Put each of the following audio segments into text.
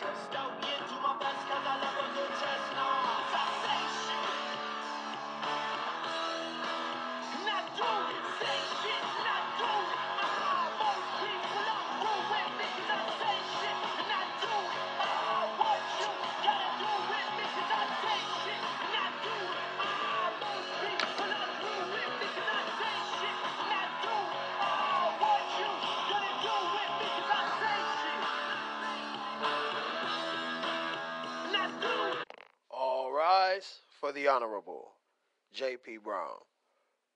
trust. Don't get the Honorable J.P. Brown.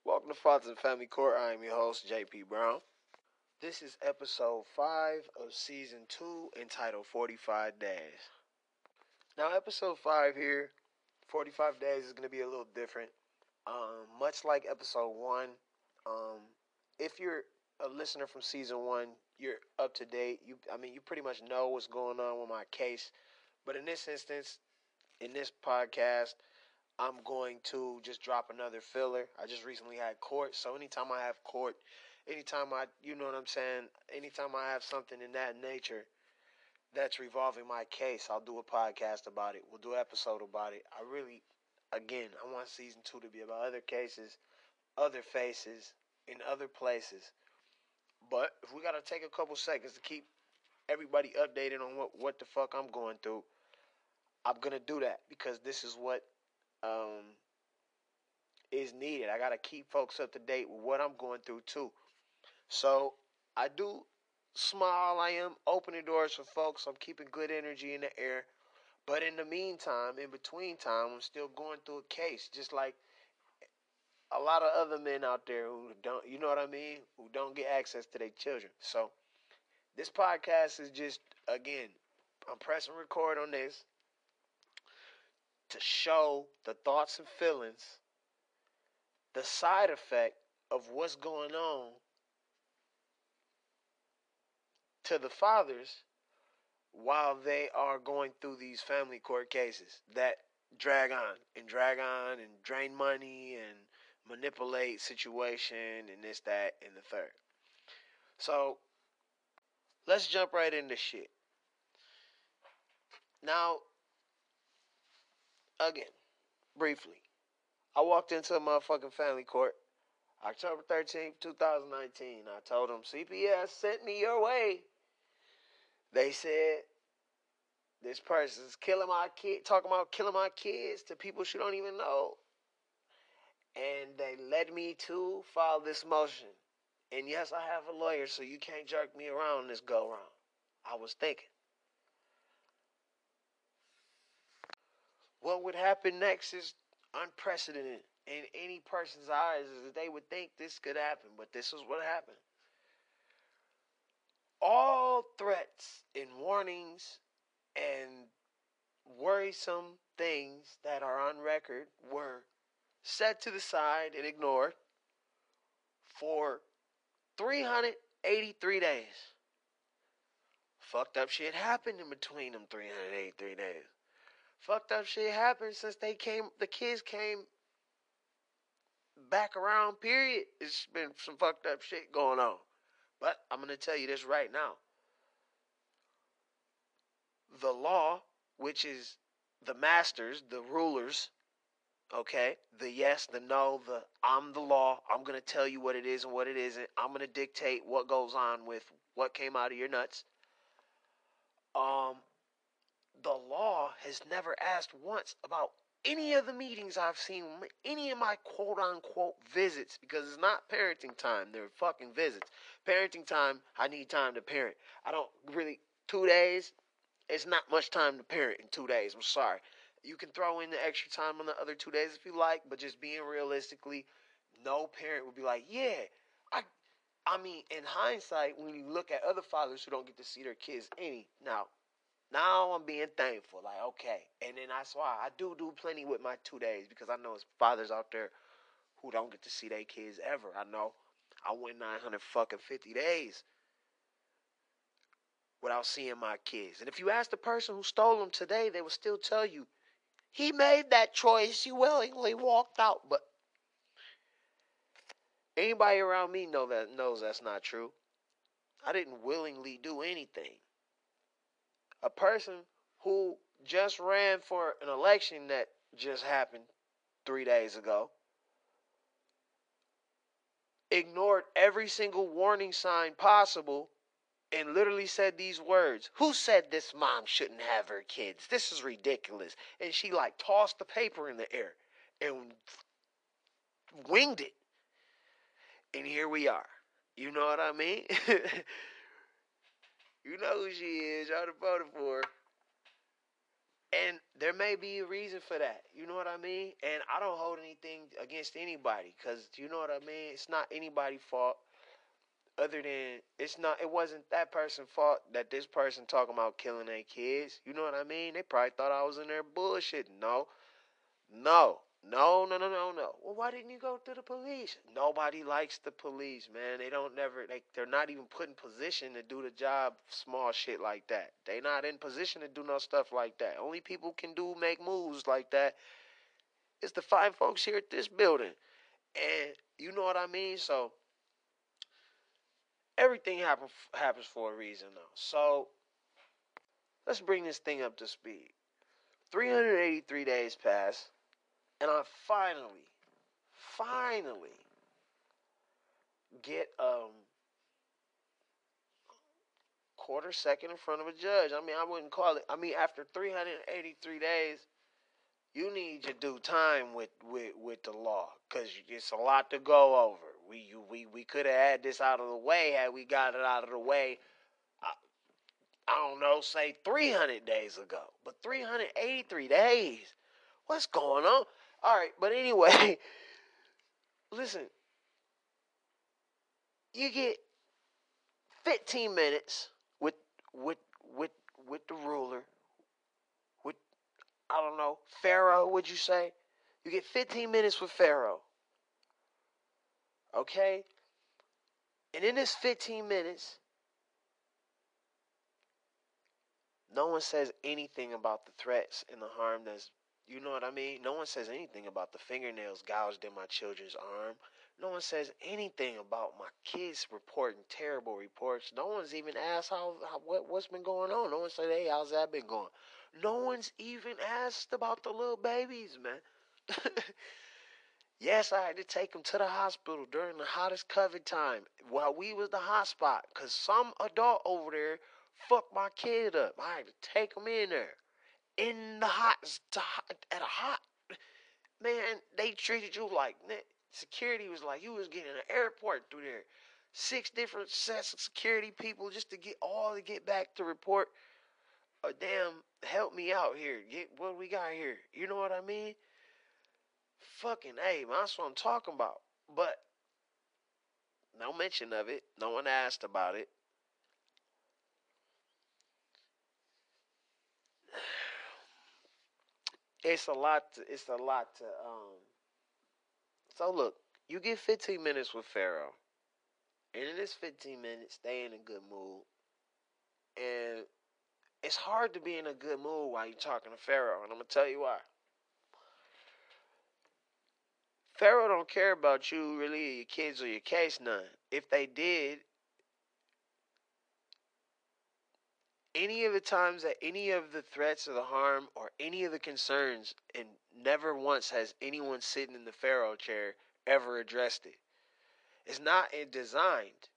Welcome to Fathers and Family Court. I am your host, J.P. Brown. This is episode 5 of season 2 entitled 45 Days. Now, episode 5 here, 45 Days, is going to be a little different. Um, much like episode 1, um, if you're a listener from season 1, you're up to date. You, I mean, you pretty much know what's going on with my case. But in this instance, in this podcast, I'm going to just drop another filler. I just recently had court, so anytime I have court, anytime I, you know what I'm saying, anytime I have something in that nature that's revolving my case, I'll do a podcast about it. We'll do an episode about it. I really, again, I want season two to be about other cases, other faces, in other places. But if we gotta take a couple seconds to keep everybody updated on what what the fuck I'm going through, I'm gonna do that because this is what um, is needed. I gotta keep folks up to date with what I'm going through too. So I do smile. I am opening doors for folks. I'm keeping good energy in the air. But in the meantime, in between time, I'm still going through a case, just like a lot of other men out there who don't, you know what I mean, who don't get access to their children. So this podcast is just again, I'm pressing record on this to show the thoughts and feelings, the side effect of what's going on to the fathers while they are going through these family court cases that drag on and drag on and drain money and manipulate situation and this, that, and the third. So let's jump right into shit. Now, again, briefly, I walked into a motherfucking family court October 13th, 2019. I told them CPS sent me your way. They said this person's killing my kid, talking about killing my kids to people she don't even know. And they led me to file this motion. And yes, I have a lawyer, so you can't jerk me around this go round. I was thinking. What would happen next is unprecedented in any person's eyes is that they would think this could happen, but this is what happened. All threats and warnings and worrisome things that are on record were set to the side and ignored for 383 days. Fucked up shit happened in between them 383 days. Fucked up shit happened since they came, the kids came back around, period. It's been some fucked up shit going on. But I'm to tell you this right now. The law, which is the masters, the rulers, okay, the yes, the no, the I'm the law, I'm going to tell you what it is and what it isn't. I'm going to dictate what goes on with what came out of your nuts. Um, the law has never asked once about any of the meetings I've seen, any of my quote unquote visits, because it's not parenting time, they're fucking visits. Parenting time, I need time to parent. I don't really, two days, it's not much time to parent in two days. I'm sorry. You can throw in the extra time on the other two days if you like, but just being realistically, no parent would be like, yeah, I. I mean, in hindsight, when you look at other fathers who don't get to see their kids any now, now I'm being thankful. Like, okay. And then that's why I do do plenty with my two days because I know it's fathers out there who don't get to see their kids ever. I know I went 900 fucking 50 days without seeing my kids. And if you ask the person who stole them today, they will still tell you he made that choice. He willingly walked out. But anybody around me know that knows that's not true. I didn't willingly do anything. A person who just ran for an election that just happened three days ago ignored every single warning sign possible and literally said these words Who said this mom shouldn't have her kids? This is ridiculous. And she like tossed the paper in the air and winged it. And here we are. You know what I mean? you know who she is. Y'all voted for her. And there may be a reason for that. You know what I mean? And I don't hold anything against anybody because you know what I mean? It's not anybody's fault other than it's not it wasn't that person's fault that this person talking about killing their kids. You know what I mean? They probably thought I was in there bullshit. No. No. No, no, no, no, no. Well, why didn't you go to the police? Nobody likes the police, man. They don't never they they're not even put in position to do the job small shit like that. They not in position to do no stuff like that. Only people can do make moves like that is the fine folks here at this building. And you know what I mean? So everything happens happens for a reason though. So let's bring this thing up to speed. 383 days pass and I finally, finally get um quarter second in front of a judge. I mean, I wouldn't call it. I mean, after 383 days, you need to do time with with with the law because it's a lot to go over. We you, we we could have had this out of the way had we got it out of the way. I, I don't know, say 300 days ago, but 383 days. What's going on? All right, but anyway, listen. You get 15 minutes with with with with the ruler. With I don't know, Pharaoh, would you say? You get 15 minutes with Pharaoh. Okay? And in this 15 minutes, no one says anything about the threats and the harm that's you know what I mean? No one says anything about the fingernails gouged in my children's arm. No one says anything about my kids reporting terrible reports. No one's even asked how, how what what's been going on. No one said, "Hey, how's that been going?" No one's even asked about the little babies, man. yes, I had to take them to the hospital during the hottest COVID time while we was the hotspot, cause some adult over there fucked my kid up. I had to take them in there in the hot, at a hot man. They treated you like security was like you was getting an airport through there. Six different sets of security people just to get all to get back to report. A damn, help me out here. Get what we got here. You know what I mean? Fucking hey, that's what I'm talking about. But no mention of it. No one asked about it. It's a lot. To, it's a lot to. Um. So look, you get 15 minutes with Pharaoh, and in this 15 minutes, stay in a good mood, and it's hard to be in a good mood while you're talking to Pharaoh, and I'm gonna tell you why. Pharaoh don't care about you really, your kids or your case none. If they did, any of the times that any of the threats or the harm or any of the concerns and never once has anyone sitting in the pharaoh chair ever addressed it. It's not designed.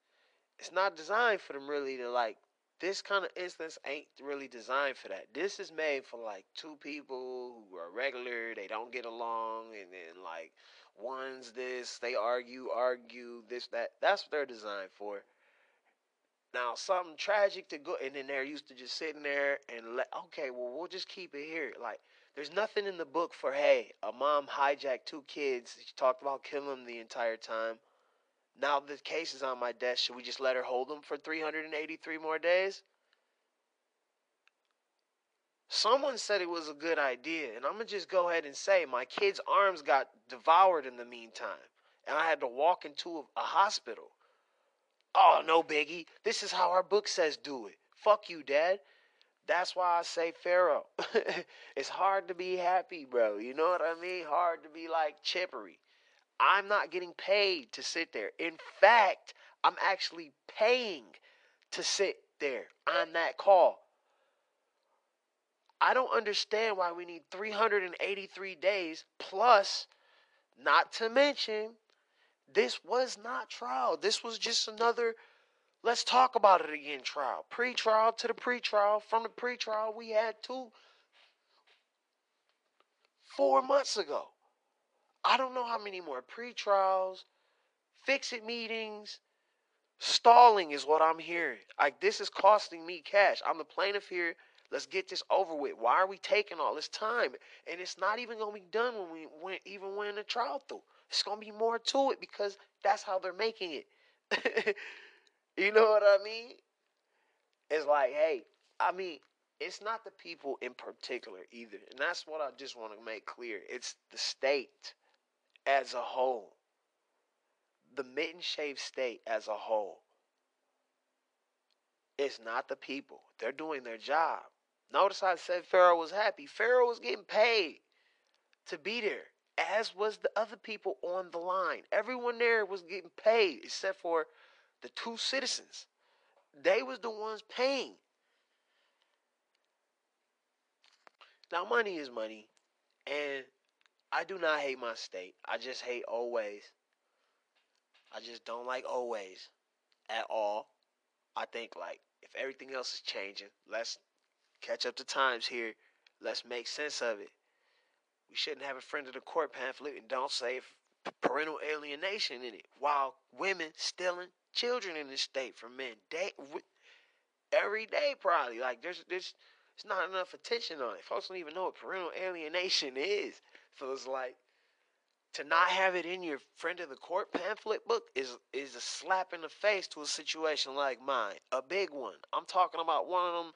It's not designed for them really to like this kind of instance ain't really designed for that. This is made for like two people who are regular they don't get along and then like one's this they argue argue this that. That's what they're designed for now, something tragic to go, and then they're used to just sitting there and let, okay, well, we'll just keep it here. Like, there's nothing in the book for, hey, a mom hijacked two kids. She talked about killing them the entire time. Now the case is on my desk. Should we just let her hold them for 383 more days? Someone said it was a good idea, and I'm to just go ahead and say my kid's arms got devoured in the meantime, and I had to walk into a hospital. Oh, no biggie. This is how our book says do it. Fuck you, dad. That's why I say Pharaoh. it's hard to be happy, bro. You know what I mean? Hard to be like chippery. I'm not getting paid to sit there. In fact, I'm actually paying to sit there on that call. I don't understand why we need 383 days plus, not to mention, this was not trial. This was just another let's talk about it again trial. Pre trial to the pre trial. From the pre trial, we had two four months ago. I don't know how many more pre trials, fix it meetings, stalling is what I'm hearing. Like, this is costing me cash. I'm the plaintiff here. Let's get this over with. Why are we taking all this time? And it's not even gonna be done when we when even when the trial through. It's gonna be more to it because that's how they're making it. you know what I mean? It's like, hey, I mean, it's not the people in particular either. And that's what I just want to make clear. It's the state as a whole. The mitten shave state as a whole. It's not the people. They're doing their job. Notice I said Pharaoh was happy. Pharaoh was getting paid to be there, as was the other people on the line. Everyone there was getting paid except for the two citizens. They was the ones paying. Now money is money, and I do not hate my state. I just hate always. I just don't like always at all. I think like if everything else is changing, let's catch up to times here. Let's make sense of it. We shouldn't have a friend of the court pamphlet and don't say parental alienation in it. While women stealing children in this state from men day every day probably like there's there's there's not enough attention on it. Folks don't even know what parental alienation is. So it's like to not have it in your friend of the court pamphlet book is is a slap in the face to a situation like mine a big one. I'm talking about one of them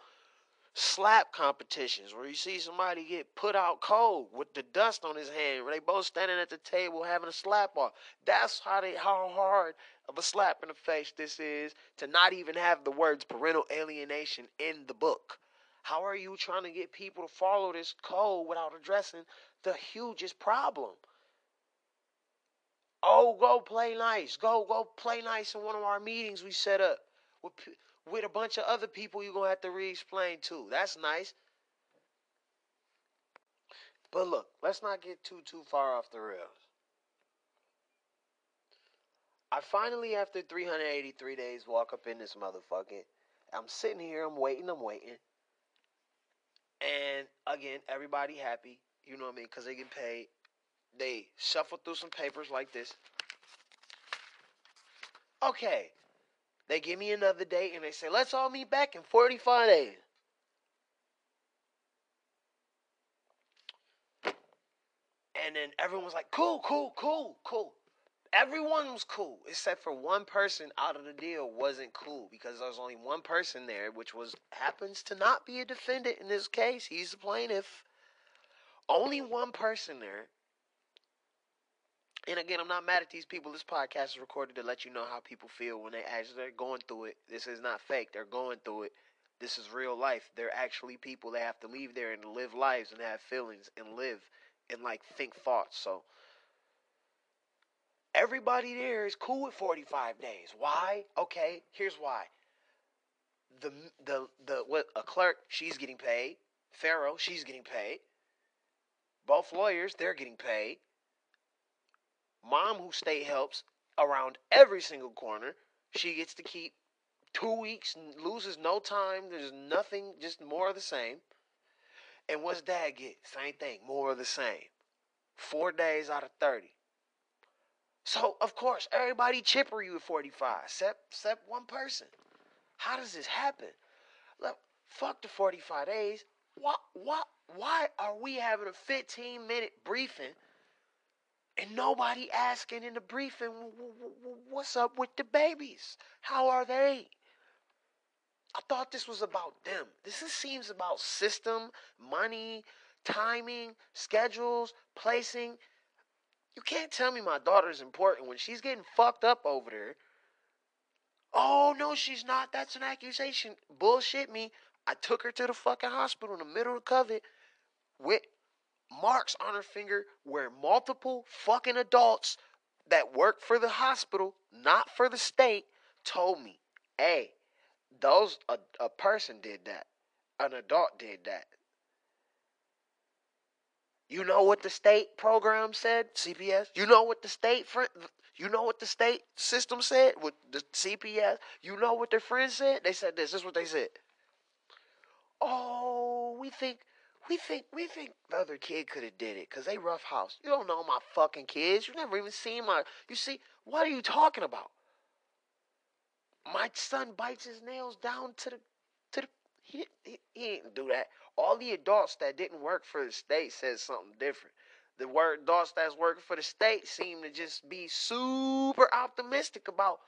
slap competitions where you see somebody get put out cold with the dust on his hand where they both standing at the table having a slap off. That's how they how hard of a slap in the face this is to not even have the words parental alienation in the book. How are you trying to get people to follow this code without addressing the hugest problem? Oh go play nice. Go go play nice in one of our meetings we set up with with a bunch of other people you're going to have to re-explain to. That's nice. But look, let's not get too too far off the rails. I finally, after 383 days, walk up in this motherfucker. I'm sitting here, I'm waiting, I'm waiting. And again, everybody happy. You know what I mean? Because they get paid. They shuffle through some papers like this. Okay, they give me another date and they say, let's all meet back in 45 days. And then everyone was like, cool, cool, cool, cool. Everyone was cool except for one person out of the deal wasn't cool because there was only one person there, which was happens to not be a defendant in this case. He's the plaintiff. Only one person there and again, I'm not mad at these people. This podcast is recorded to let you know how people feel when they actually they're going through it. This is not fake. They're going through it. This is real life. They're actually people. They have to leave there and live lives and have feelings and live and like think thoughts. So everybody there is cool with 45 days. Why? Okay, here's why. The the the what a clerk, she's getting paid. Pharaoh, she's getting paid. Both lawyers, they're getting paid mom who state helps around every single corner. She gets to keep two weeks, loses no time. There's nothing, just more of the same. And what's dad get? Same thing, more of the same. Four days out of 30. So, of course, everybody chipper you at 45, except, except one person. How does this happen? Look, fuck the 45 days. Why, why, why are we having a 15 minute briefing and nobody asking in the briefing, what's up with the babies? How are they? I thought this was about them. This seems about system, money, timing, schedules, placing. You can't tell me my daughter's important when she's getting fucked up over there. Oh, no, she's not. That's an accusation. Bullshit me. I took her to the fucking hospital in the middle of COVID with marks on her finger where multiple fucking adults that work for the hospital, not for the state, told me, hey, those a, a person did that. An adult did that. You know what the state program said, CPS? You know what the state friend you know what the state system said with the CPS? You know what their friends said? They said this. This is what they said. Oh, we think we think we think the other kid could have did it because they rough house. You don't know my fucking kids. You never even seen my. You see, what are you talking about? My son bites his nails down to the to the. He he, he didn't do that. All the adults that didn't work for the state said something different. The word adults that's working for the state seem to just be super optimistic about.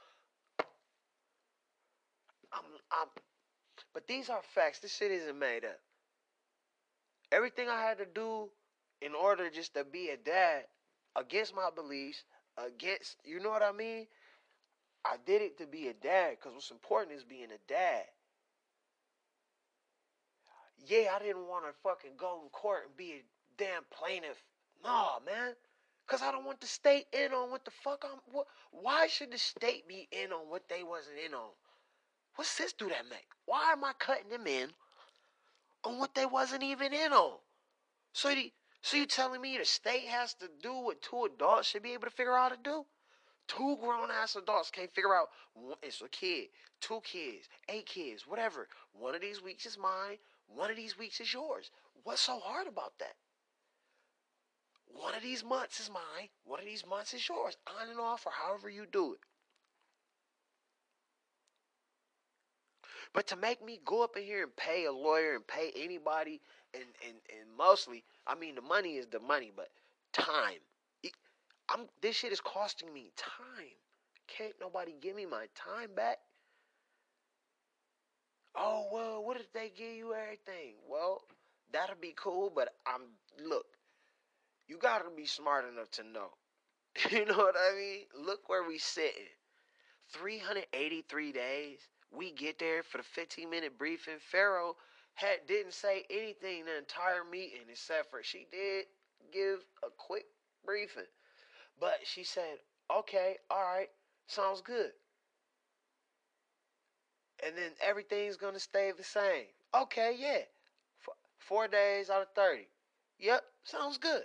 I'm, I'm, but these are facts. This shit isn't made up. Everything I had to do in order just to be a dad against my beliefs, against, you know what I mean? I did it to be a dad because what's important is being a dad. Yeah, I didn't want to fucking go in court and be a damn plaintiff. Nah, man. Cause I don't want the state in on what the fuck I'm. What, why should the state be in on what they wasn't in on? What sense do that make? Why am I cutting them in on what they wasn't even in on? So, the, so you telling me the state has to do what two adults should be able to figure out how to do? Two grown ass adults can't figure out it's a kid, two kids, eight kids, whatever. One of these weeks is mine, one of these weeks is yours. What's so hard about that? One of these months is mine, one of these months is yours, on and off, or however you do it. But to make me go up in here and pay a lawyer and pay anybody, and, and, and mostly, I mean, the money is the money, but time. I'm this shit is costing me time. Can't nobody give me my time back? Oh well, what if they give you everything? Well, that'll be cool, but I'm look, you gotta be smart enough to know. You know what I mean? Look where we sitting. 383 days. We get there for the 15 minute briefing. Pharaoh had didn't say anything the entire meeting except for she did give a quick briefing. But she said, okay, all right, sounds good. And then everything's to stay the same. Okay, yeah. Four days out of 30. Yep, sounds good.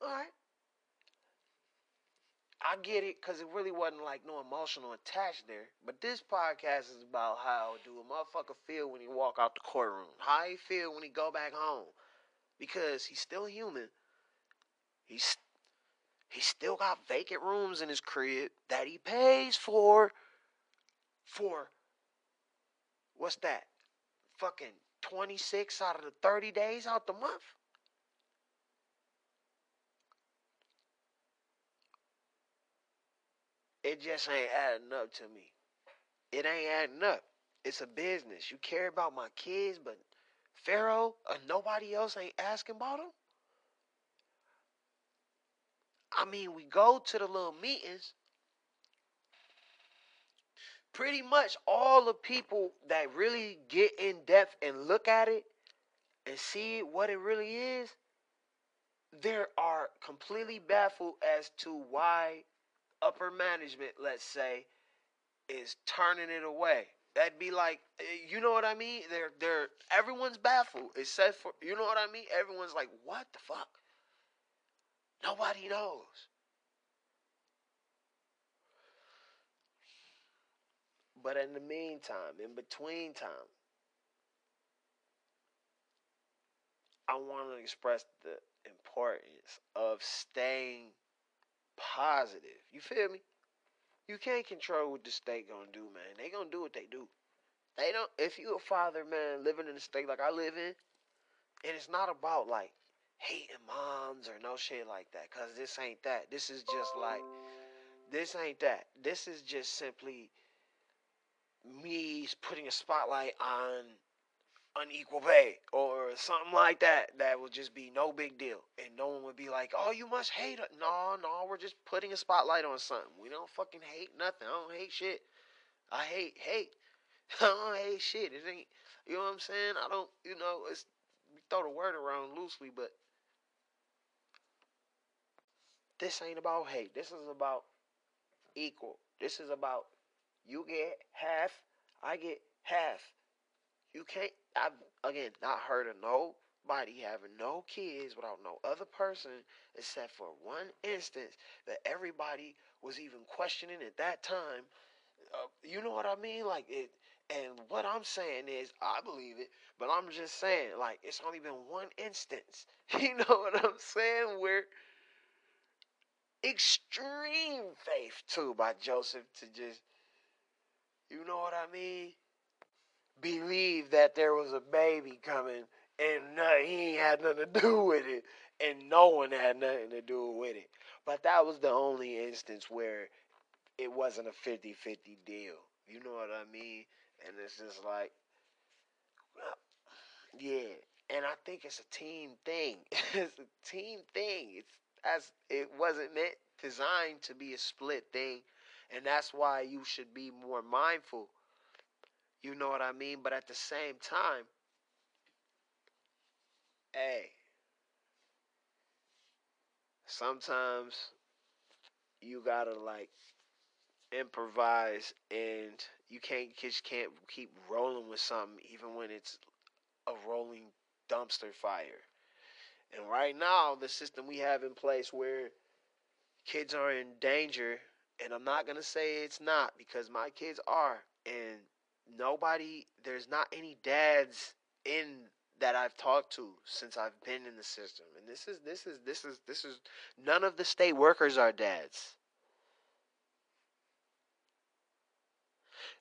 All right. I get it because it really wasn't like no emotional attached there. But this podcast is about how do a motherfucker feel when he walk out the courtroom. How he feel when he go back home. Because he's still human. He's he still got vacant rooms in his crib that he pays for. For what's that? Fucking 26 out of the 30 days out the month. It just ain't adding up to me. It ain't adding up. It's a business. You care about my kids, but Pharaoh or nobody else ain't asking about them. I mean, we go to the little meetings. Pretty much all the people that really get in depth and look at it and see what it really is, they are completely baffled as to why upper management, let's say, is turning it away. That'd be like, eh, you know what I mean? They're they're everyone's baffled except for you know what I mean. Everyone's like, what the fuck? Nobody knows. But in the meantime, in between time, I want to express the importance of staying positive. You feel me? You can't control what the state gonna do, man. They gonna do what they do. They don't. If you a father, man, living in a state like I live in, and it's not about like hating moms or no shit like that, cause this ain't that. This is just like, this ain't that. This is just simply me putting a spotlight on unequal pay or something like that that would just be no big deal. And no one would be like oh you must hate it no no we're just putting a spotlight on something. We don't fucking hate nothing. I don't hate shit. I hate hate. I don't hate shit. It ain't you know what i'm saying? I don't you know it's we throw the word around loosely but this ain't about hate. This is about equal. This is about you get half i get half. You can't I've again not heard of nobody having no kids without no other person except for one instance that everybody was even questioning at that time. Uh, you know what I mean? Like it. And what I'm saying is, I believe it, but I'm just saying, like, it's only been one instance. You know what I'm saying? Where extreme faith too by Joseph to just, you know what I mean? Believe that there was a baby coming and no, he ain't had nothing to do with it, and no one had nothing to do with it. But that was the only instance where it wasn't a 50 50 deal. You know what I mean? And it's just like, yeah. And I think it's a team thing. it's a team thing. It's as it wasn't meant designed to be a split thing, and that's why you should be more mindful. You know what I mean? But at the same time, hey, sometimes you gotta like improvise and you can't just can't keep rolling with something even when it's a rolling dumpster fire. And right now, the system we have in place where kids are in danger, and I'm not gonna say it's not because my kids are, and nobody, there's not any dads in that I've talked to since I've been in the system. And this is this is this is this is none of the state workers are dads.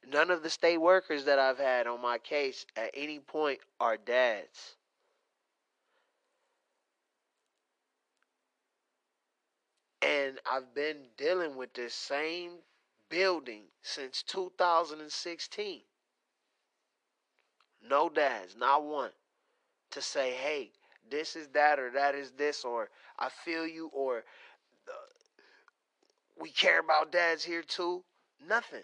None of the state workers that I've had on my case at any point are dads. And I've been dealing with this same building since 2016. No dads, not one, to say, hey, this is that or that is this, or I feel you, or uh, we care about dads here too. Nothing.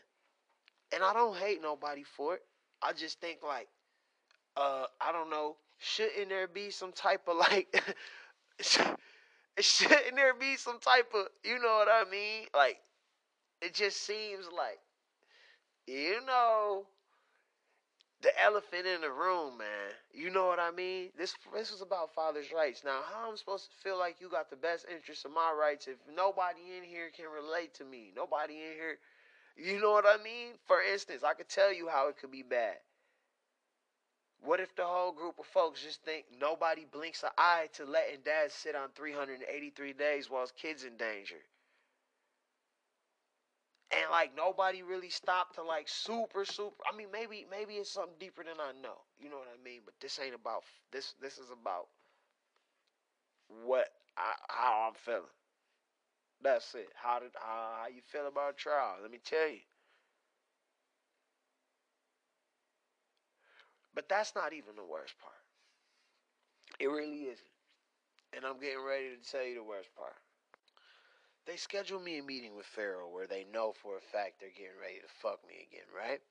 And I don't hate nobody for it. I just think like, uh, I don't know, shouldn't there be some type of like, shouldn't there be some type of, you know what I mean? Like, it just seems like, you know, the elephant in the room, man. You know what I mean? This this was about fathers' rights. Now, how I'm supposed to feel like you got the best interest of my rights if nobody in here can relate to me? Nobody in here you know what I mean? For instance, I could tell you how it could be bad. What if the whole group of folks just think nobody blinks an eye to letting dad sit on 383 days while his kid's in danger? And like nobody really stopped to like super super. I mean, maybe maybe it's something deeper than I know. You know what I mean? But this ain't about this. This is about what I, how I'm feeling. That's it. How did how, how you feel about trial? Let me tell you. But that's not even the worst part. It really isn't. And I'm getting ready to tell you the worst part. They schedule me a meeting with Pharaoh where they know for a fact they're getting ready to fuck me again, right?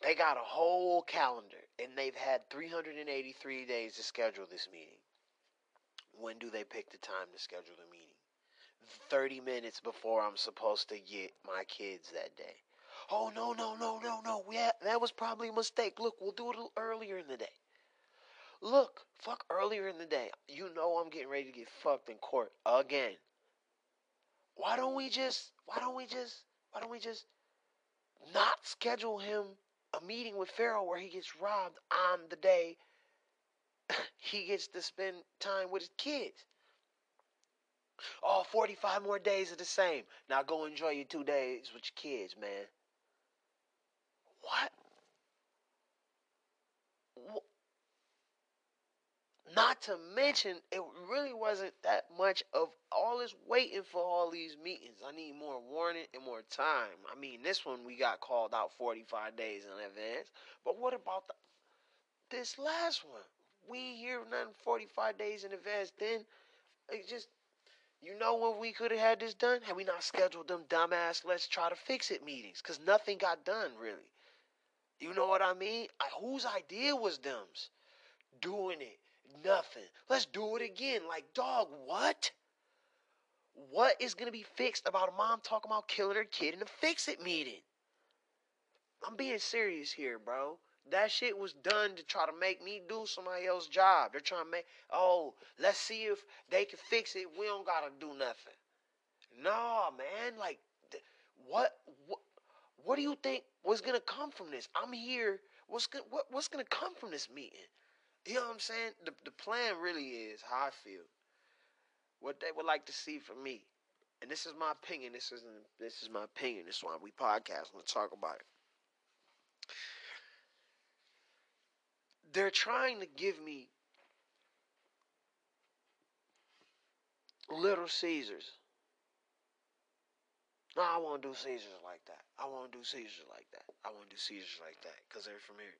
They got a whole calendar and they've had 383 days to schedule this meeting. When do they pick the time to schedule the meeting? 30 minutes before I'm supposed to get my kids that day. Oh, no, no, no, no, no. Yeah, that was probably a mistake. Look, we'll do it a little earlier in the day. Look, fuck earlier in the day. You know I'm getting ready to get fucked in court again. Why don't we just, why don't we just, why don't we just not schedule him a meeting with Pharaoh where he gets robbed on the day he gets to spend time with his kids. Oh, 45 more days of the same. Now go enjoy your two days with your kids, man. What? Not to mention, it really wasn't that much of all this waiting for all these meetings. I need more warning and more time. I mean, this one we got called out 45 days in advance. But what about the, this last one? we hear nothing 45 days in advance. Then it just, you know, when we could have had this done, had we not scheduled them dumbass let's try to fix it meetings, because nothing got done really. You know what I mean? I, whose idea was them's? Doing it, nothing. Let's do it again. Like, dog, what? What is gonna be fixed about a mom talking about killing her kid in a fix it meeting? I'm being serious here, bro. That shit was done to try to make me do somebody else's job. They're trying to make, oh, let's see if they can fix it. We don't gotta do nothing. Nah, man. Like, what, what, what do you think was gonna come from this? I'm here. What's gonna, what, what's gonna come from this meeting? You know what I'm saying? The the plan really is how I feel. What they would like to see from me, and this is my opinion. This isn't. This is my opinion. This is why we podcast and talk about it. They're trying to give me Little Caesars. No, I won't do Caesars like that. I won't do Caesars like that. I won't do Caesars like that because they're from here.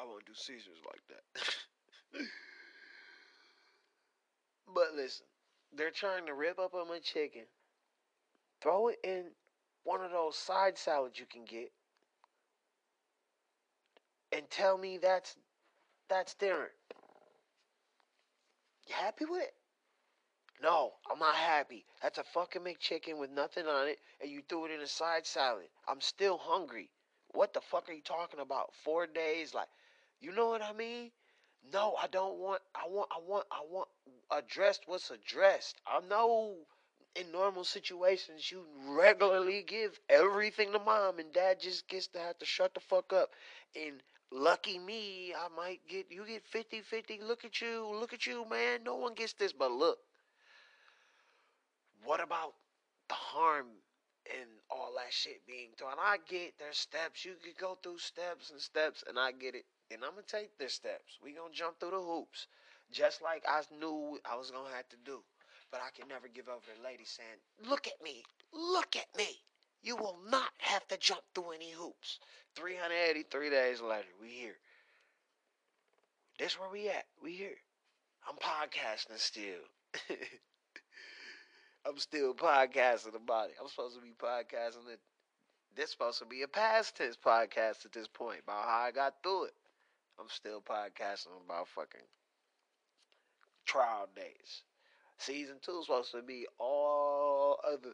I won't do Caesars like that. but listen, they're trying to rip up on my chicken, throw it in one of those side salads you can get, and tell me that's that's dinner. You happy with it? No, I'm not happy. That's a fucking McChicken with nothing on it, and you threw it in a side salad. I'm still hungry. What the fuck are you talking about? Four days, like, you know what I mean? No, I don't want. I want. I want. I want addressed what's addressed. I know in normal situations you regularly give everything to mom, and dad just gets to have to shut the fuck up. And lucky me, I might get you get 50-50. Look at you. Look at you, man. No one gets this, but look. What about the harm and all that shit being done? I get there's steps. You could go through steps and steps, and I get it. And I'm gonna take the steps. We gonna jump through the hoops, just like I knew I was gonna have to do. But I can never give over to lady saying, "Look at me, look at me." You will not have to jump through any hoops. 383 days later, we here. This where we at. We here. I'm podcasting still. I'm still podcasting about it. I'm supposed to be podcasting it. This supposed to be a past tense podcast at this point about how I got through it. I'm still podcasting about fucking trial days. Season two is supposed to be all other.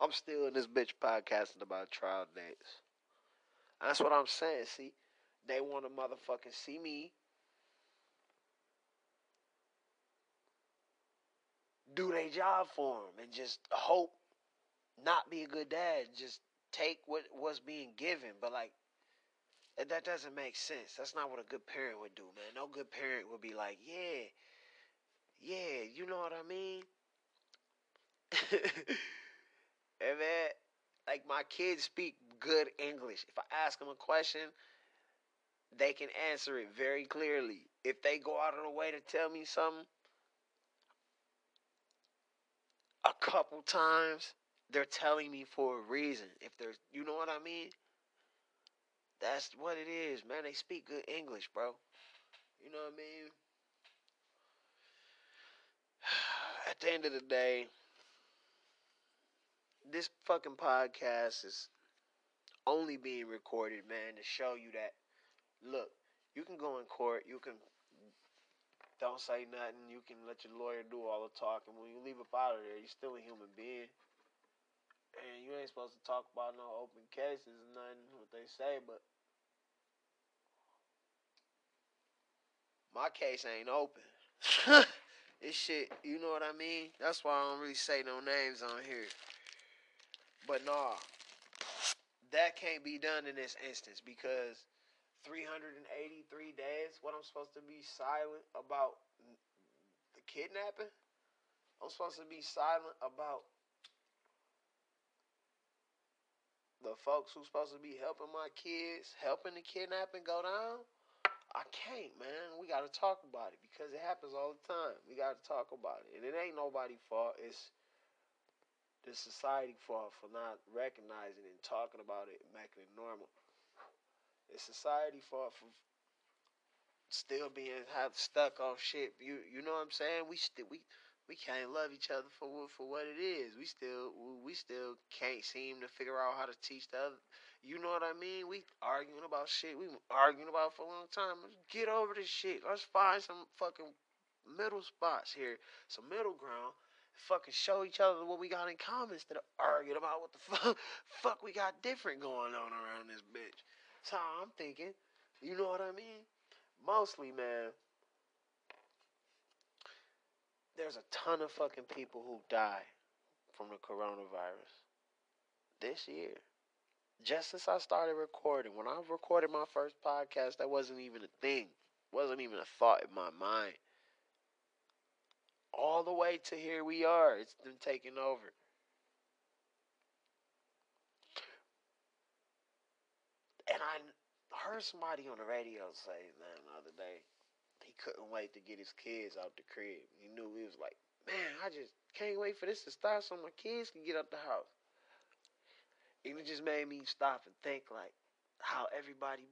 I'm still in this bitch podcasting about trial dates. That's what I'm saying. See, they want to motherfucking see me do their job for them and just hope not be a good dad. Just take what what's being given. But like that doesn't make sense. That's not what a good parent would do, man. No good parent would be like, yeah, yeah, you know what I mean? and man, like my kids speak good English. If I ask them a question, they can answer it very clearly. If they go out of the way to tell me something, a couple times, they're telling me for a reason. If there's, you know what I mean? That's what it is, man. They speak good English, bro. You know what I mean? At the end of the day, this fucking podcast is only being recorded, man, to show you that look, you can go in court, you can don't say nothing, you can let your lawyer do all the talking. When you leave up out of there, you're still a human being. And you ain't supposed to talk about no open cases and nothing what they say, but my case ain't open. this shit, you know what I mean? That's why I don't really say no names on here. But nah, that can't be done in this instance because 383 days, what I'm supposed to be silent about the kidnapping? I'm supposed to be silent about the folks who's supposed to be helping my kids, helping the kidnapping go down? I can't, man. We got to talk about it because it happens all the time. We got to talk about it. And it ain't nobody's fault. It's the society fault for not recognizing and talking about it making it normal. Society fault for still being stuck on shit. You you know what I'm saying? We still we we can't love each other for for what it is. We still we still can't seem to figure out how to teach the other. You know what I mean? We arguing about shit. We arguing about for a long time. Let's get over this shit. Let's find some fucking middle spots here, some middle ground. Fucking show each other what we got in common instead of arguing about what the fuck fuck we got different going on around this bitch. So I'm thinking, You know what I mean? Mostly, man. There's a ton of fucking people who die from the coronavirus this year. Just since I started recording, when I recorded my first podcast, that wasn't even a thing. Wasn't even a thought in my mind. All the way to here we are. It's been taking over. And I heard somebody on the radio say, man, the other day, he couldn't wait to get his kids out the crib. He knew he was like, man, I just can't wait for this to start so my kids can get out the house. And it just made me stop and think like how everybody's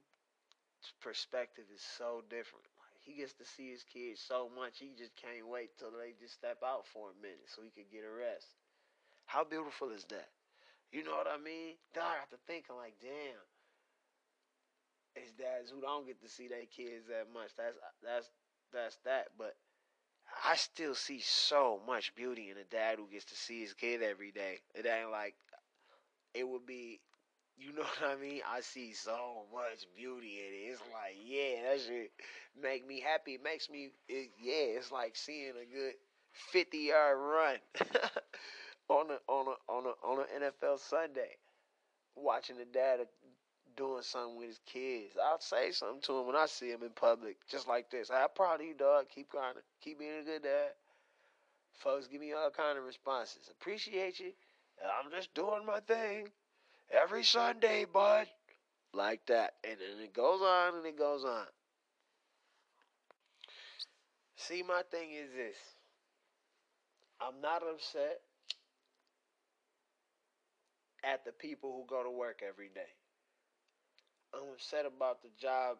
perspective is so different. Like he gets to see his kids so much, he just can't wait till they just step out for a minute so he could get a rest. How beautiful is that? You know what I mean? Then I got to thinking like, damn, it's dads who don't get to see their kids that much. That's that's that's that. But I still see so much beauty in a dad who gets to see his kid every day. It ain't like it would be, you know what I mean? I see so much beauty in it. It's like, yeah, that shit make me happy. It makes me, it, yeah, it's like seeing a good fifty yard run on a on a on a on an NFL Sunday. Watching the dad doing something with his kids. I'll say something to him when I see him in public, just like this. I'm proud of you, dog. Keep of keep being a good dad. Folks, give me all kind of responses. Appreciate you. I'm just doing my thing every Sunday, bud. Like that. And then it goes on and it goes on. See, my thing is this I'm not upset at the people who go to work every day. Um, I'm upset about the job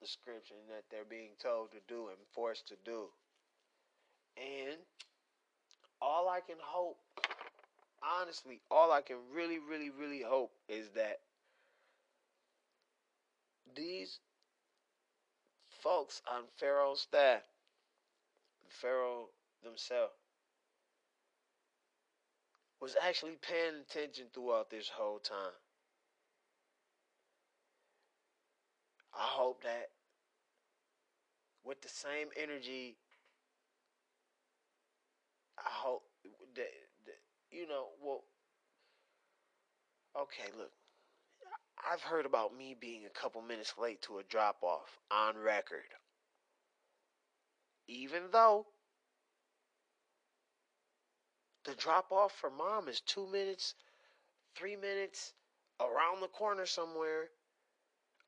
description that they're being told to do and forced to do. And all I can hope honestly, all I can really, really, really hope is that these folks on Pharaoh's staff, Pharaoh themselves, was actually paying attention throughout this whole time. I hope that with the same energy, I hope that you know, well, okay, look, I've heard about me being a couple minutes late to a drop off on record. Even though the drop off for mom is two minutes, three minutes around the corner somewhere,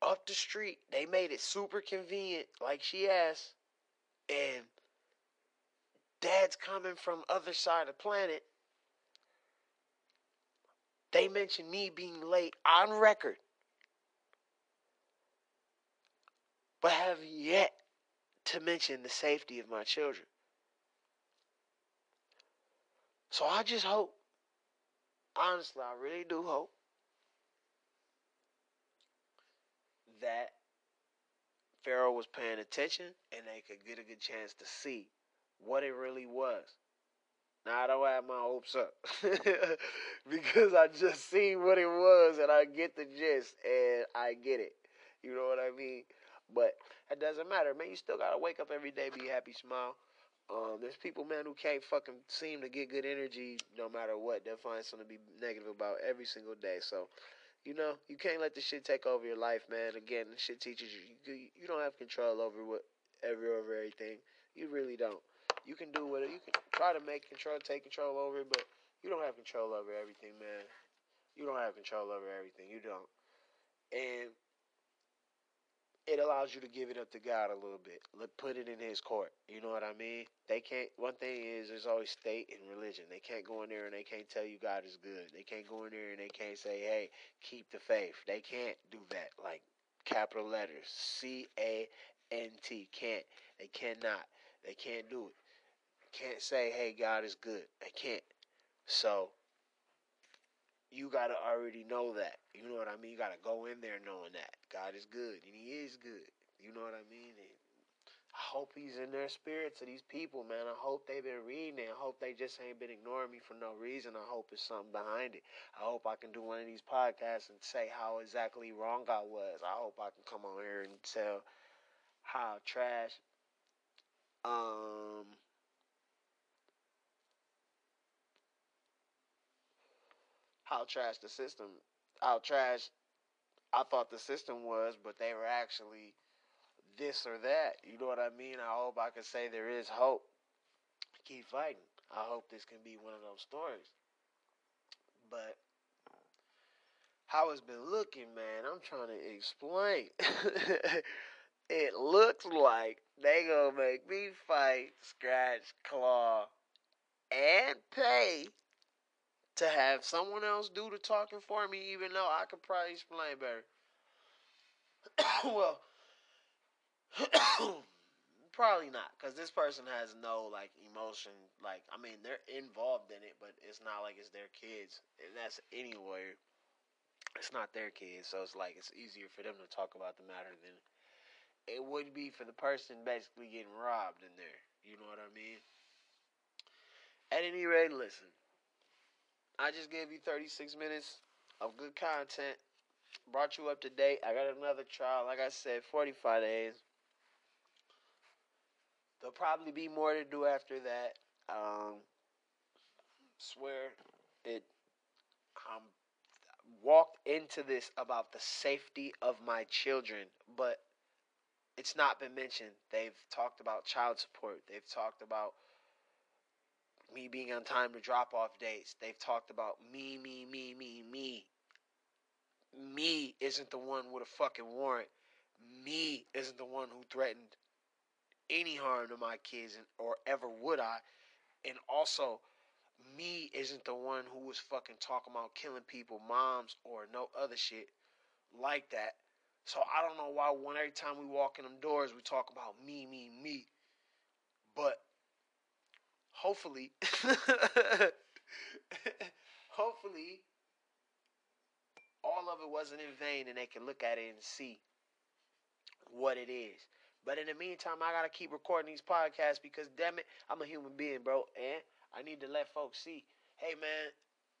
up the street. They made it super convenient, like she asked. And dad's coming from other side of the planet they mentioned me being late on record, but have yet to mention the safety of my children. So I just hope, honestly, I really do hope that Pharaoh was paying attention and they could get a good chance to see what it really was. Now I don't have my hopes up because I just seen what it was and I get the gist and I get it. You know what I mean? But it doesn't matter, man. You still gotta wake up every day, be happy, smile. Um, there's people, man, who can't fucking seem to get good energy no matter what. They'll find something to be negative about every single day. So, you know, you can't let this shit take over your life, man. Again, this shit teaches you you, you don't have control over what every over everything. You really don't. You can do whatever you can try to make control, take control over it, but you don't have control over everything, man. You don't have control over everything. You don't. And it allows you to give it up to God a little bit. Put it in His court. You know what I mean? They can't. One thing is, there's always state and religion. They can't go in there and they can't tell you God is good. They can't go in there and they can't say, "Hey, keep the faith." They can't do that. Like capital letters, C A N T. Can't. They cannot. They can't do it can't say, hey, God is good. They can't. So you got to already know that. You know what I mean? You got to go in there knowing that God is good and He is good. You know what I mean? And I hope he's in their spirits of these people, man. I hope they've been reading it. I hope they just ain't been ignoring me for no reason. I hope it's something behind it. I hope I can do one of these podcasts and say how exactly wrong I was. I hope I can come on here and tell how trash um how trash the system how trash I thought the system was, but they were actually this or that. You know what I mean? I hope I can say there is hope. Keep fighting. I hope this can be one of those stories. But how it's been looking, man, I'm trying to explain. it looks like they gonna make me fight, scratch, claw, and pay to have someone else do the talking for me, even though I could probably explain better. well, probably not, because this person has no like emotion. Like, I mean, they're involved in it, but it's not like it's their kids, and that's anywhere. It's not their kids, so it's like it's easier for them to talk about the matter than it would be for the person basically getting robbed in there. You know what I mean? At any rate, listen. I just gave you 36 minutes of good content. Brought you up to date. I got another trial. Like I said, 45 days. There'll probably be more to do after that. Um, swear it. I'm walked into this about the safety of my children, but it's not been mentioned. They've talked about child support. They've talked about me being on time to drop off dates. They've talked about me, me, me, me, me. Me isn't the one with a fucking warrant. Me isn't the one who threatened any harm to my kids and, or ever would I. And also, me isn't the one who was fucking talking about killing people, moms, or no other shit like that. So I don't know why when every time we walk in them doors we talk about me, me, me. But hopefully, hopefully, all of it wasn't in vain and they can look at it and see what it is. But in the meantime, I gotta keep recording these podcasts because damn it, I'm a human being, bro, and I need to let folks see, hey man,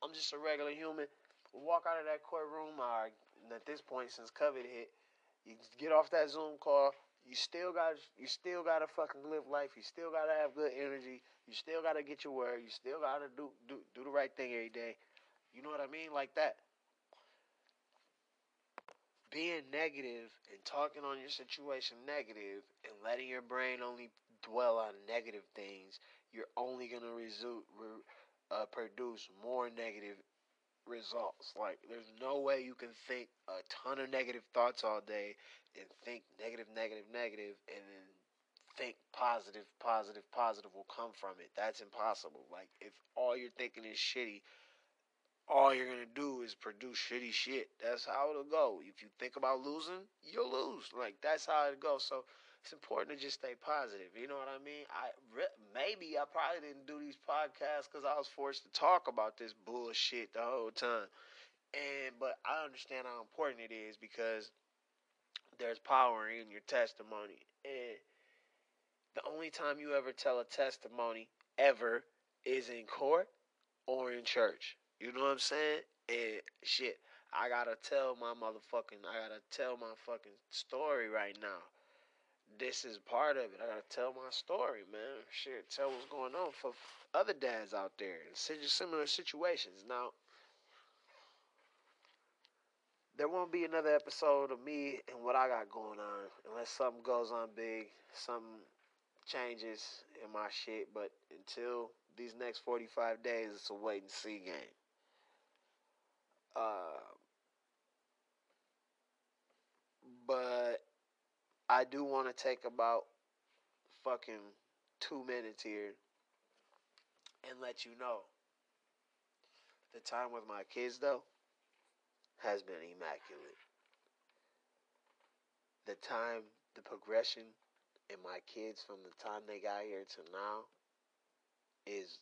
I'm just a regular human. Walk out of that courtroom, or at this point, since COVID hit, you get off that Zoom call. You still got, you still gotta fucking live life. You still gotta have good energy. You still gotta get your word. You still gotta do do do the right thing every day. You know what I mean? Like that. Being negative and talking on your situation negative and letting your brain only dwell on negative things, you're only gonna result, uh, produce more negative results. Like, there's no way you can think a ton of negative thoughts all day and think negative, negative, negative, and then think positive, positive, positive will come from it. That's impossible. Like if all you're thinking is shitty, all you're gonna do is produce shitty shit. That's how it'll go. If you think about losing, you'll lose. Like that's how it goes. So it's important to just stay positive. You know what I mean? I maybe I probably didn't do these podcasts because I was forced to talk about this bullshit the whole time. And but I understand how important it is because there's power in your testimony and the only time you ever tell a testimony ever is in court or in church. You know what I'm saying? And shit, I gotta tell my motherfucking, I gotta tell my fucking story right now. This is part of it. I gotta tell my story, man. Shit, tell what's going on for other dads out there in similar situations. Now, there won't be another episode of me and what I got going on unless something goes on big, something changes in my shit, but until these next 45 days, it's a wait and see game. Uh, but I do want to take about fucking two minutes here and let you know the time with my kids, though, has been immaculate. The time, the progression and my kids from the time they got here to now is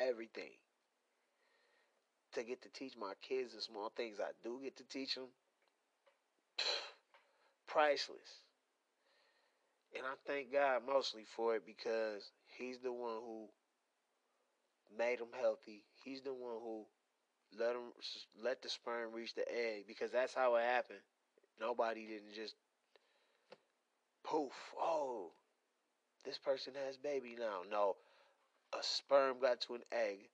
everything. To get to teach my kids the small things I do get to teach them, priceless. and I thank God mostly for it because He's the one who made them healthy. He's the one who let him let the sperm reach the egg because that's how it happened. Nobody didn't just poof. Oh, this person has baby now. No, a sperm got to an egg,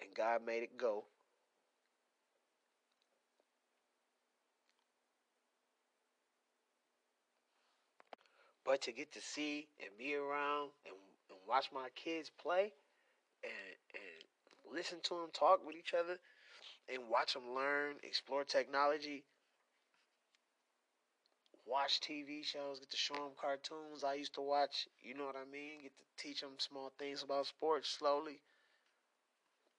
and God made it go. But to get to see and be around and, and watch my kids play and, and listen to them talk with each other and watch them learn, explore technology, watch TV shows, get to show them cartoons I used to watch, you know what I mean? Get to teach them small things about sports slowly.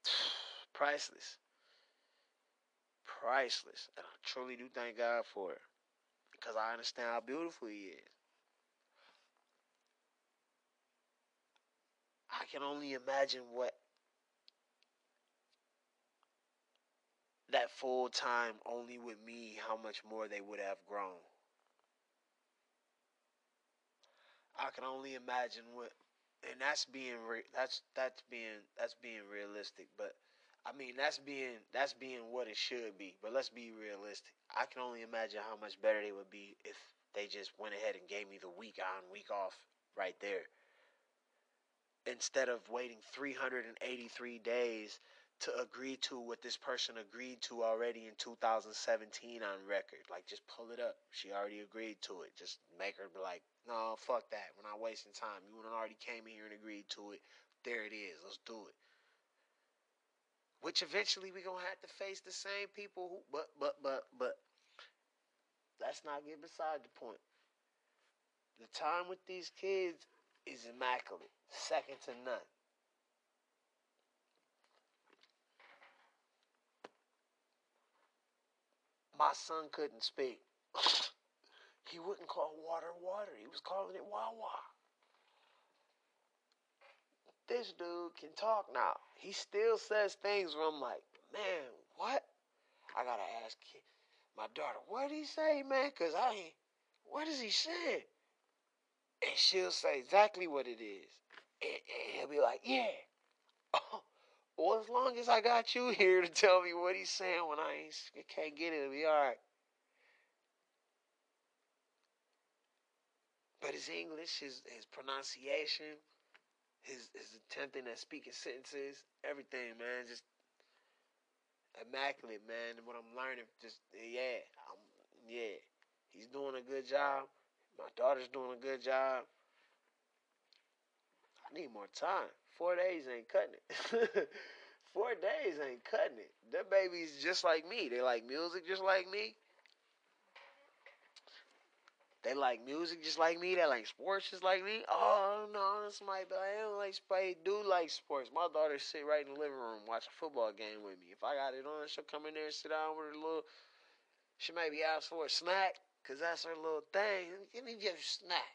Priceless. Priceless. And I truly do thank God for it because I understand how beautiful He is. I can only imagine what that full time only with me, how much more they would have grown. I can only imagine what, and that's being re, that's that's being that's being realistic. But I mean that's being that's being what it should be. But let's be realistic. I can only imagine how much better they would be if they just went ahead and gave me the week on week off right there instead of waiting 383 days to agree to what this person agreed to already in 2017 on record. Like, just pull it up. She already agreed to it. Just make her be like, no, fuck that. We're not wasting time. You already came in here and agreed to it. There it is. Let's do it. Which eventually we're to have to face the same people who, but, but, but, but, let's not get beside the point. The time with these kids is immaculate, second to none. My son couldn't speak. he wouldn't call water water. He was calling it Wawa. This dude can talk now. He still says things where I'm like, man, what? I gotta ask my daughter, what did he say, man? Cause I ain't. What is he saying? and she'll say exactly what it is. And, and he'll be like, yeah. well, as long as I got you here to tell me what he's saying when I can't get it, it'll be all right. But his English, his, his pronunciation, his, his attempting at speaking sentences, everything, man, just immaculate, man. And what I'm learning, just, yeah, I'm, yeah, he's doing a good job. My daughter's doing a good job. I need more time. Four days ain't cutting it. Four days ain't cutting it. Their babies just like me. They like music just like me. They like music just like me. They like sports just like me. Oh no, this might be. I don't like sports. I Do like sports. My daughter sit right in the living room watch a football game with me. If I got it on, she'll come in there and sit down with her little. She maybe ask for a snack. Cause that's her little thing. Give me just a snack.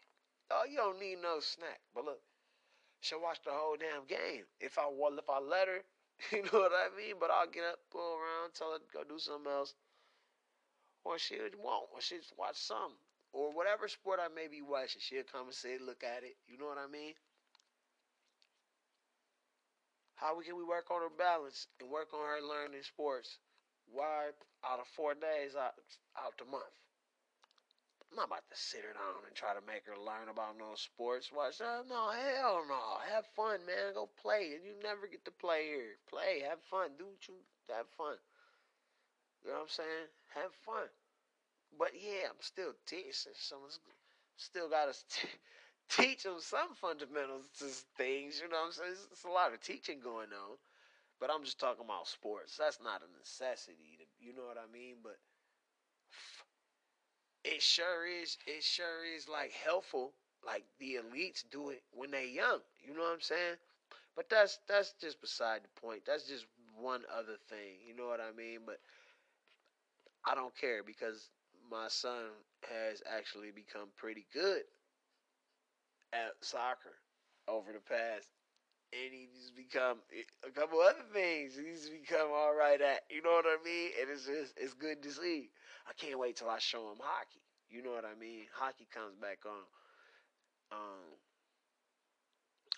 Oh, you don't need no snack. But look, she'll watch the whole damn game. If I if I let her, you know what I mean. But I'll get up, pull around, tell her to go do something else, or she won't, or she'll watch some or whatever sport I may be watching. She'll come and say, look at it. You know what I mean? How can we work on her balance and work on her learning sports? Why out of four days out out the month? I'm not about to sit her down and try to make her learn about no sports. Watch, uh, no, hell no. Have fun, man. Go play. And You never get to play here. Play, have fun. Do what you have fun. You know what I'm saying? Have fun. But yeah, I'm still teaching. Someone's still got to teach them some fundamentals to things. You know what I'm saying? It's, it's a lot of teaching going on. But I'm just talking about sports. That's not a necessity. To, you know what I mean? But it sure is it sure is like helpful like the elites do it when they young you know what i'm saying? But that's that's just beside the point that's just one other thing you know what i mean? But i don't care because my son has actually become pretty good at soccer over the past and he's become eh, a couple other things he's become all right at you know what i mean? And it's just it's good to see I can't wait till I show him hockey. You know what I mean? Hockey comes back on. Um,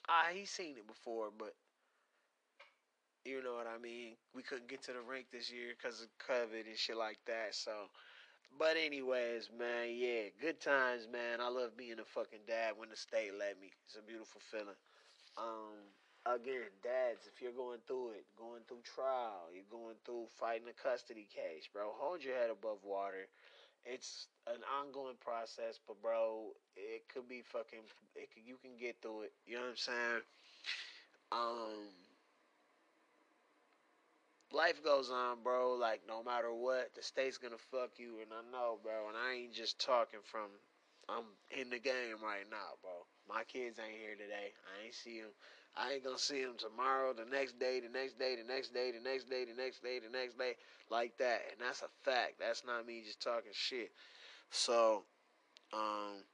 ah, he's seen it before, but you know what I mean. We couldn't get to the rink this year because of COVID and shit like that. So, but anyways, man, yeah, good times, man. I love being a fucking dad when the state let me. It's a beautiful feeling. Um, again, dads, if you're going through it, going through trial, you're going through fighting a custody case, bro, hold your head above water. It's an ongoing process, but bro, it could be fucking. It could, you can get through it. You know what I'm saying? Um, life goes on, bro. Like no matter what, the state's gonna fuck you, and I know, bro. And I ain't just talking from. I'm in the game right now, bro. My kids ain't here today. I ain't see them. I ain't gonna see them tomorrow, the next day, the next day, the next day, the next day, the next day, the next day, like that. And that's a fact. That's not me just talking shit. So, um,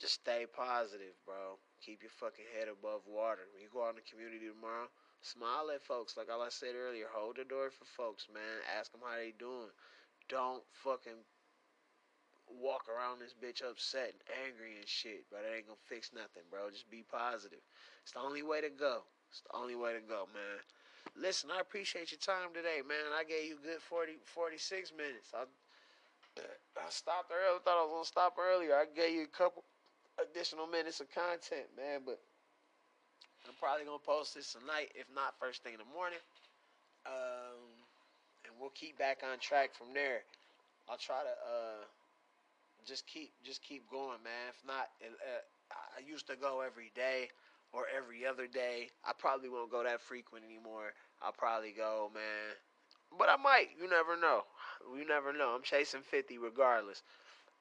just stay positive, bro. Keep your fucking head above water. When you go out in the community tomorrow, smile at folks. Like all I said earlier, hold the door for folks, man. Ask them how they doing. Don't fucking walk around this bitch upset and angry and shit, but it ain't gonna fix nothing, bro. Just be positive. It's the only way to go. It's the only way to go, man. Listen, I appreciate your time today, man. I gave you good 40, 46 minutes. I, I stopped early. thought I was gonna stop earlier. I gave you a couple additional minutes of content, man. But I'm probably gonna post this tonight, if not first thing in the morning. Um, and we'll keep back on track from there. I'll try to uh just keep just keep going, man. If not, uh, I used to go every day or every other day. I probably won't go that frequent anymore. I'll probably go, man. But I might. You never know. You never know. I'm chasing 50 regardless.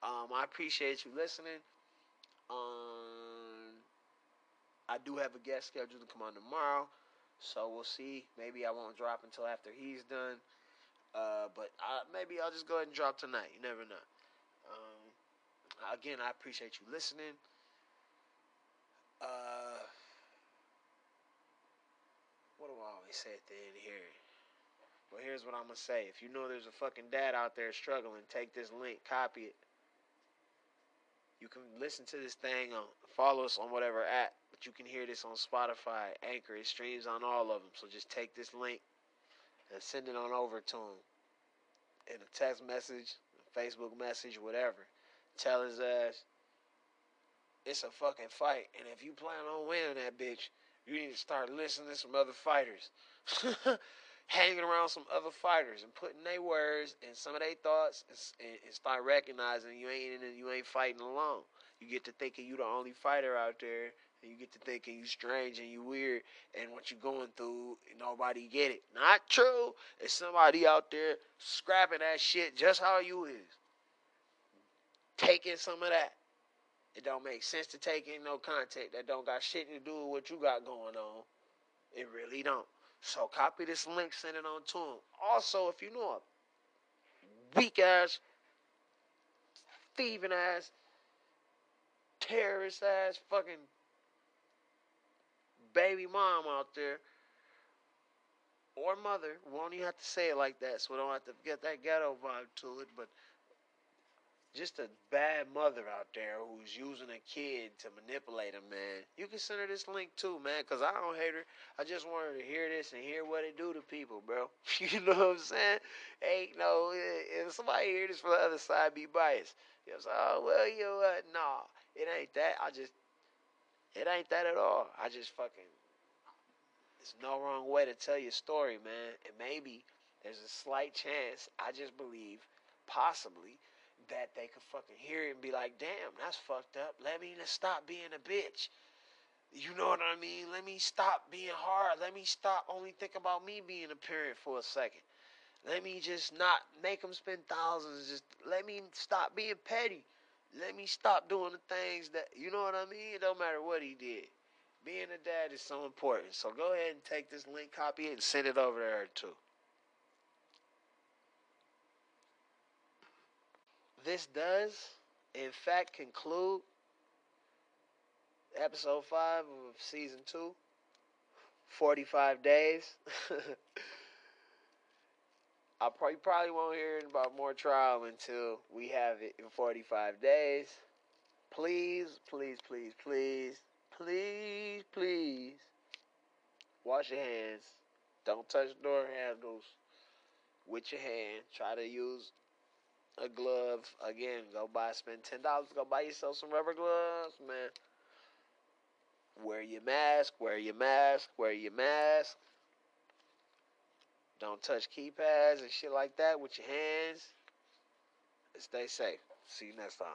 Um, I appreciate you listening. Um, I do have a guest scheduled to come on tomorrow, so we'll see. Maybe I won't drop until after he's done. Uh, but I, maybe I'll just go ahead and drop tonight. You never know. Again, I appreciate you listening. Uh, what do I always say at the end here? Well, here's what I'm gonna say. If you know there's a fucking dad out there struggling, take this link, copy it. You can listen to this thing on follow us on whatever app, but you can hear this on Spotify, Anchor. It streams on all of them. So just take this link and send it on over to him in a text message, a Facebook message, whatever. Tell his ass it's a fucking fight, and if you plan on winning that bitch, you need to start listening to some other fighters. hanging around some other fighters and putting their words and some of their thoughts and, and, start recognizing you ain't in you ain't fighting alone. You get to thinking you the only fighter out there, and you get to thinking you strange and you weird, and what you going through, nobody get it. Not true. It's somebody out there scrapping that shit just how you is. Taking some of that. It don't make sense to take in no content that don't got shit to do with what you got going on. It really don't. So copy this link, send it on to him. Also, if you know a weak ass, thieving ass, terrorist ass, fucking baby mom out there, or mother, won't even have to say it like that, so we don't have to get that ghetto vibe to it, but just a bad mother out there who's using a kid to manipulate a man, you can send her this link too, man, because I don't hate her. I just want her to hear this and hear what it do to people, bro. you know what I'm saying? Ain't no, eh, if somebody hear this from the other side, be biased. You know, oh, well, you know what? Nah, it ain't that. I just, it ain't that at all. I just fucking, there's no wrong way to tell your story, man. And maybe there's a slight chance, I just believe, possibly, that they could fucking hear it and be like, damn, that's fucked up. Let me just stop being a bitch. You know what I mean? Let me stop being hard. Let me stop only think about me being a parent for a second. Let me just not make them spend thousands. Just let me stop being petty. Let me stop doing the things that, you know what I mean? It don't matter what he did. Being a dad is so important. So go ahead and take this link, copy it, and send it over to her too. This does, in fact, conclude episode 5 of season 2 45 days. I probably probably won't hear about more trial until we have it in 45 days. please, please, please, please, please, please, wash your hands. Don't touch door handles with your hand. Try to use a glove. Again, go buy, spend ten dollars, go buy yourself some rubber gloves, man. Wear your mask, wear your mask, wear your mask. Don't touch keypads and shit like that with your hands. And stay safe. See you next time.